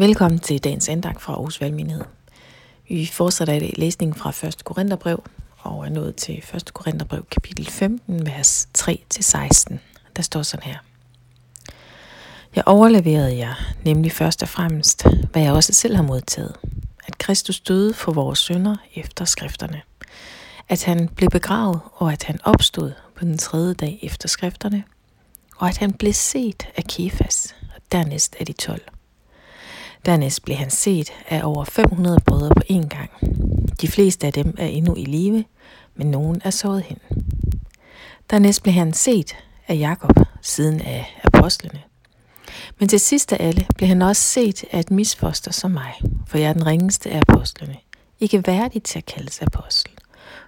Velkommen til dagens andagt fra Aarhus Valgmenighed. Vi fortsætter i dag læsningen fra 1. Korintherbrev og er nået til 1. Korintherbrev kapitel 15, vers 3-16. Der står sådan her. Jeg overleverede jer nemlig først og fremmest, hvad jeg også selv har modtaget. At Kristus døde for vores synder efter skrifterne. At han blev begravet, og at han opstod på den tredje dag efter skrifterne. Og at han blev set af Kefas, og dernæst af de tolv. Dernæst blev han set af over 500 brødre på én gang. De fleste af dem er endnu i live, men nogen er såret hen. Dernæst blev han set af Jakob, siden af apostlene. Men til sidst af alle blev han også set af et misfoster som mig, for jeg er den ringeste af apostlene. Ikke værdig til at kaldes apostel,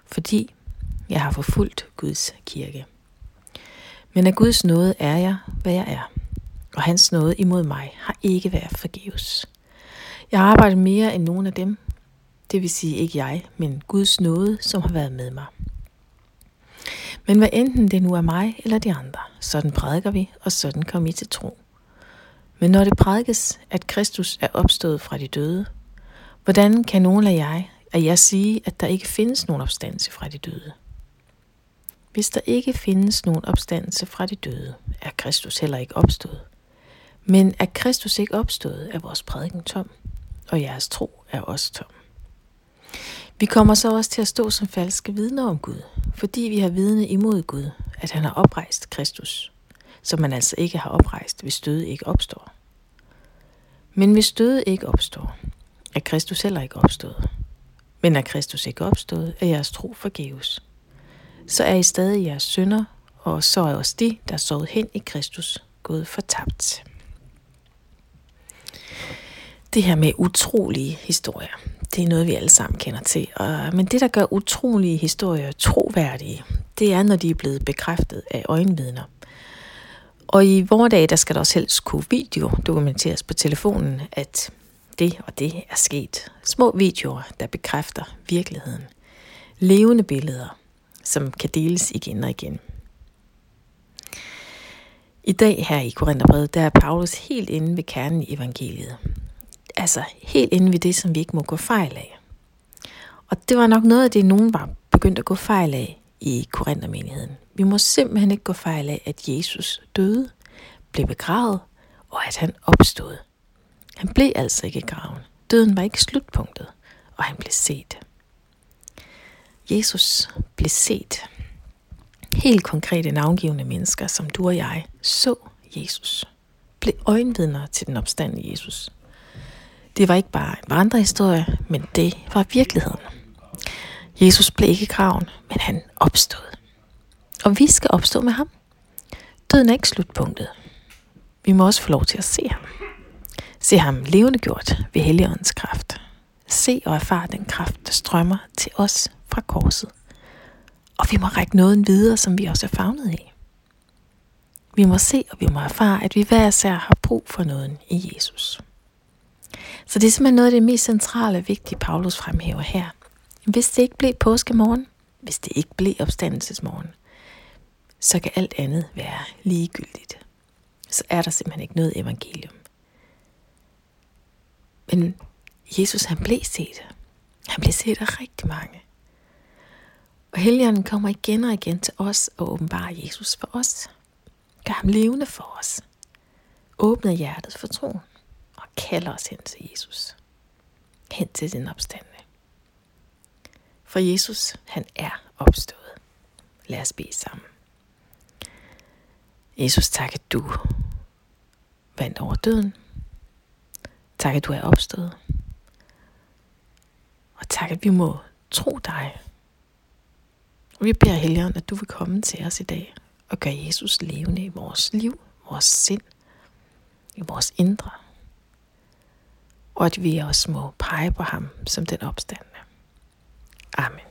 fordi jeg har forfulgt Guds kirke. Men af Guds nåde er jeg, hvad jeg er og hans nåde imod mig har ikke været forgæves. Jeg har arbejdet mere end nogen af dem, det vil sige ikke jeg, men Guds nåde, som har været med mig. Men hvad enten det nu er mig eller de andre, sådan prædiker vi, og sådan kommer I til tro. Men når det prædikes, at Kristus er opstået fra de døde, hvordan kan nogen af jer, at jeg sige, at der ikke findes nogen opstandelse fra de døde? Hvis der ikke findes nogen opstandelse fra de døde, er Kristus heller ikke opstået. Men er Kristus ikke opstået, er vores prædiken tom, og jeres tro er også tom. Vi kommer så også til at stå som falske vidner om Gud, fordi vi har vidne imod Gud, at han har oprejst Kristus, som man altså ikke har oprejst, hvis døde ikke opstår. Men hvis døde ikke opstår, er Kristus heller ikke opstået. Men er Kristus ikke opstået, er jeres tro forgæves. Så er I stadig jeres synder, og så er også de, der er sovet hen i Kristus, gået fortabt det her med utrolige historier, det er noget, vi alle sammen kender til. Og, men det, der gør utrolige historier troværdige, det er, når de er blevet bekræftet af øjenvidner. Og i vores dag, der skal der også helst kunne video dokumenteres på telefonen, at det og det er sket. Små videoer, der bekræfter virkeligheden. Levende billeder, som kan deles igen og igen. I dag her i Korintherbrevet, der er Paulus helt inde ved kernen i evangeliet altså helt inde ved det, som vi ikke må gå fejl af. Og det var nok noget af det, nogen var begyndt at gå fejl af i Korinthermenigheden. Vi må simpelthen ikke gå fejl af, at Jesus døde, blev begravet, og at han opstod. Han blev altså ikke graven. Døden var ikke slutpunktet, og han blev set. Jesus blev set. Helt konkrete navngivende mennesker, som du og jeg, så Jesus. Blev øjenvidner til den opstandende Jesus. Det var ikke bare en vandrehistorie, men det var virkeligheden. Jesus blev ikke graven, men han opstod. Og vi skal opstå med ham. Døden er ikke slutpunktet. Vi må også få lov til at se ham. Se ham levende gjort ved Helligåndens kraft. Se og erfare den kraft, der strømmer til os fra korset. Og vi må række noget videre, som vi også er fagnet af. Vi må se og vi må erfare, at vi hver især har brug for noget i Jesus. Så det er simpelthen noget af det mest centrale og vigtige, Paulus fremhæver her. Hvis det ikke blev påskemorgen, hvis det ikke blev opstandelsesmorgen, så kan alt andet være ligegyldigt. Så er der simpelthen ikke noget evangelium. Men Jesus han blev set. Han blev set af rigtig mange. Og Helligånden kommer igen og igen til os og åbenbarer Jesus for os. Gør ham levende for os. Åbner hjertet for troen kalder os hen til Jesus. Hen til den opstandende. For Jesus, han er opstået. Lad os bede sammen. Jesus, tak at du vandt over døden. Tak at du er opstået. Og tak at vi må tro dig. Og vi beder Helligånd, at du vil komme til os i dag og gøre Jesus levende i vores liv, vores sind, i vores indre og at vi også må pege på ham som den opstandende. Amen.